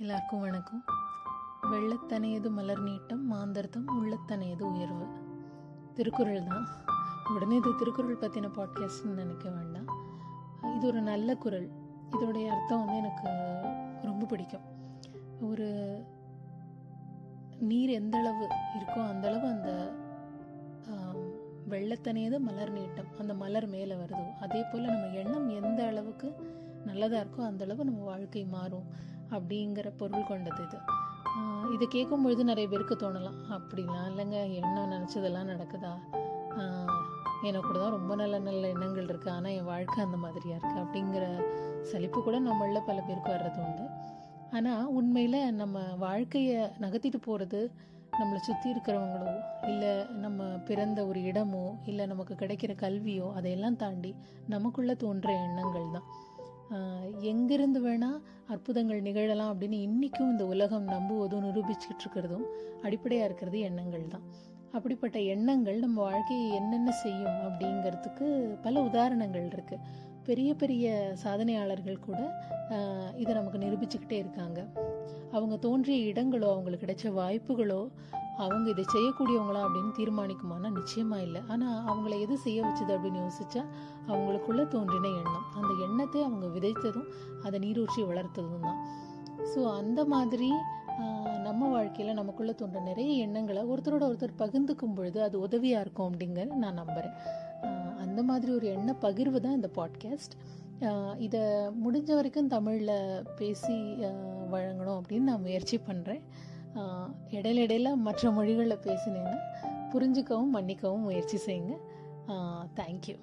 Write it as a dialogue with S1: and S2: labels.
S1: எல்லாருக்கும் வணக்கம். வெள்ளத்தனையது மலர் நீட்டம் மாந்தர்த்தம் உள்ளத்தனையது உயர்வு. திருக்குறள் தான். உடனே இது திருக்குறள் பற்றின பாட்காஸ்ட்னு நினைக்க வேண்டாம். இது ஒரு நல்ல குறள். இதோடைய அர்த்தம் வந்து எனக்கு ரொம்ப பிடிக்கும். ஒரு நீர் எந்த அளவு இருக்கோ அந்தளவு அந்த வெள்ளத்தனையது மலர் நீட்டம் அந்த மலர் மேலே வருதோ அதே போல் நம்ம எண்ணம் எந்த அளவுக்கு நல்லதாக இருக்கோ அந்த அளவு நம்ம வாழ்க்கை மாறும் அப்படிங்கிற பொருள் கொண்டது இது. இதை கேட்கும் பொழுது நிறைய பேருக்கு தோணலாம். அப்படிலாம் இல்லைங்க. எண்ணம் நினச்சதெல்லாம் நடக்குதா? எனக்கு கூட தான் ரொம்ப நல்ல நல்ல எண்ணங்கள் இருக்குது ஆனால் என் வாழ்க்கை அந்த மாதிரியாக இருக்குது அப்படிங்கிற சலிப்பு கூட நம்மளில் பல பேருக்கு வர்றது உண்டு. ஆனால் உண்மையில் நம்ம வாழ்க்கையை நகர்த்திட்டு போகிறது நம்மளை சுற்றி இருக்கிறவங்களோ இல்லை நம்ம பிறந்த ஒரு இடமோ இல்லை நமக்கு கிடைக்கிற கல்வியோ அதையெல்லாம் தாண்டி நமக்குள்ளே தோன்ற எண்ணங்கள் தான். எங்கிருந்து வேணால் அற்புதங்கள் நிகழலாம் அப்படின்னு இன்றைக்கும் இந்த உலகம் நம்புவதும் நிரூபிச்சுக்கிட்டு இருக்கிறதும் அடிப்படையாக இருக்கிறது எண்ணங்கள் தான். அப்படிப்பட்ட எண்ணங்கள் நம்ம வாழ்க்கையை என்னென்ன செய்யும் அப்படிங்கிறதுக்கு பல உதாரணங்கள் இருக்குது பெரிய பெரிய சாதனையாளர்கள் கூட இதை நமக்கு நிரூபிச்சுக்கிட்டே இருக்காங்க. அவங்க தோன்றிய இடங்களோ அவங்களுக்கு கிடைச்ச வாய்ப்புகளோ அவங்க இதை செய்யக்கூடியவங்களா அப்படின்னு தீர்மானிக்குமானா நிச்சயமா இல்லை. ஆனால் அவங்கள எது செய்ய வச்சுது அப்படின்னு யோசிச்சா அவங்களுக்குள்ள தோன்றின எண்ணம். அந்த எண்ணத்தை அவங்க விதைத்ததும் அதை நீரூற்றி வளர்த்ததும் தான். ஸோ அந்த மாதிரி நம்ம வாழ்க்கையில் நமக்குள்ள தோன்ற நிறைய எண்ணங்களை ஒருத்தரோட ஒருத்தர் பகிர்ந்துக்கும் பொழுது அது உதவியாக இருக்கும் அப்படிங்கிறத நான் நம்புகிறேன் அந்த மாதிரி ஒரு எண்ண பகிர்வு தான் இந்த பாட்காஸ்ட் இதை முடிஞ்ச வரைக்கும் தமிழில் பேசி வழங்கணும் அப்படின்னு நான் முயற்சி பண்ணுறேன் இடையில மற்ற மொழிகளில் பேசினேன்னா புரிஞ்சுக்கவும் மன்னிக்கவும் முயற்சி செய்யுங்க. தேங்க்யூ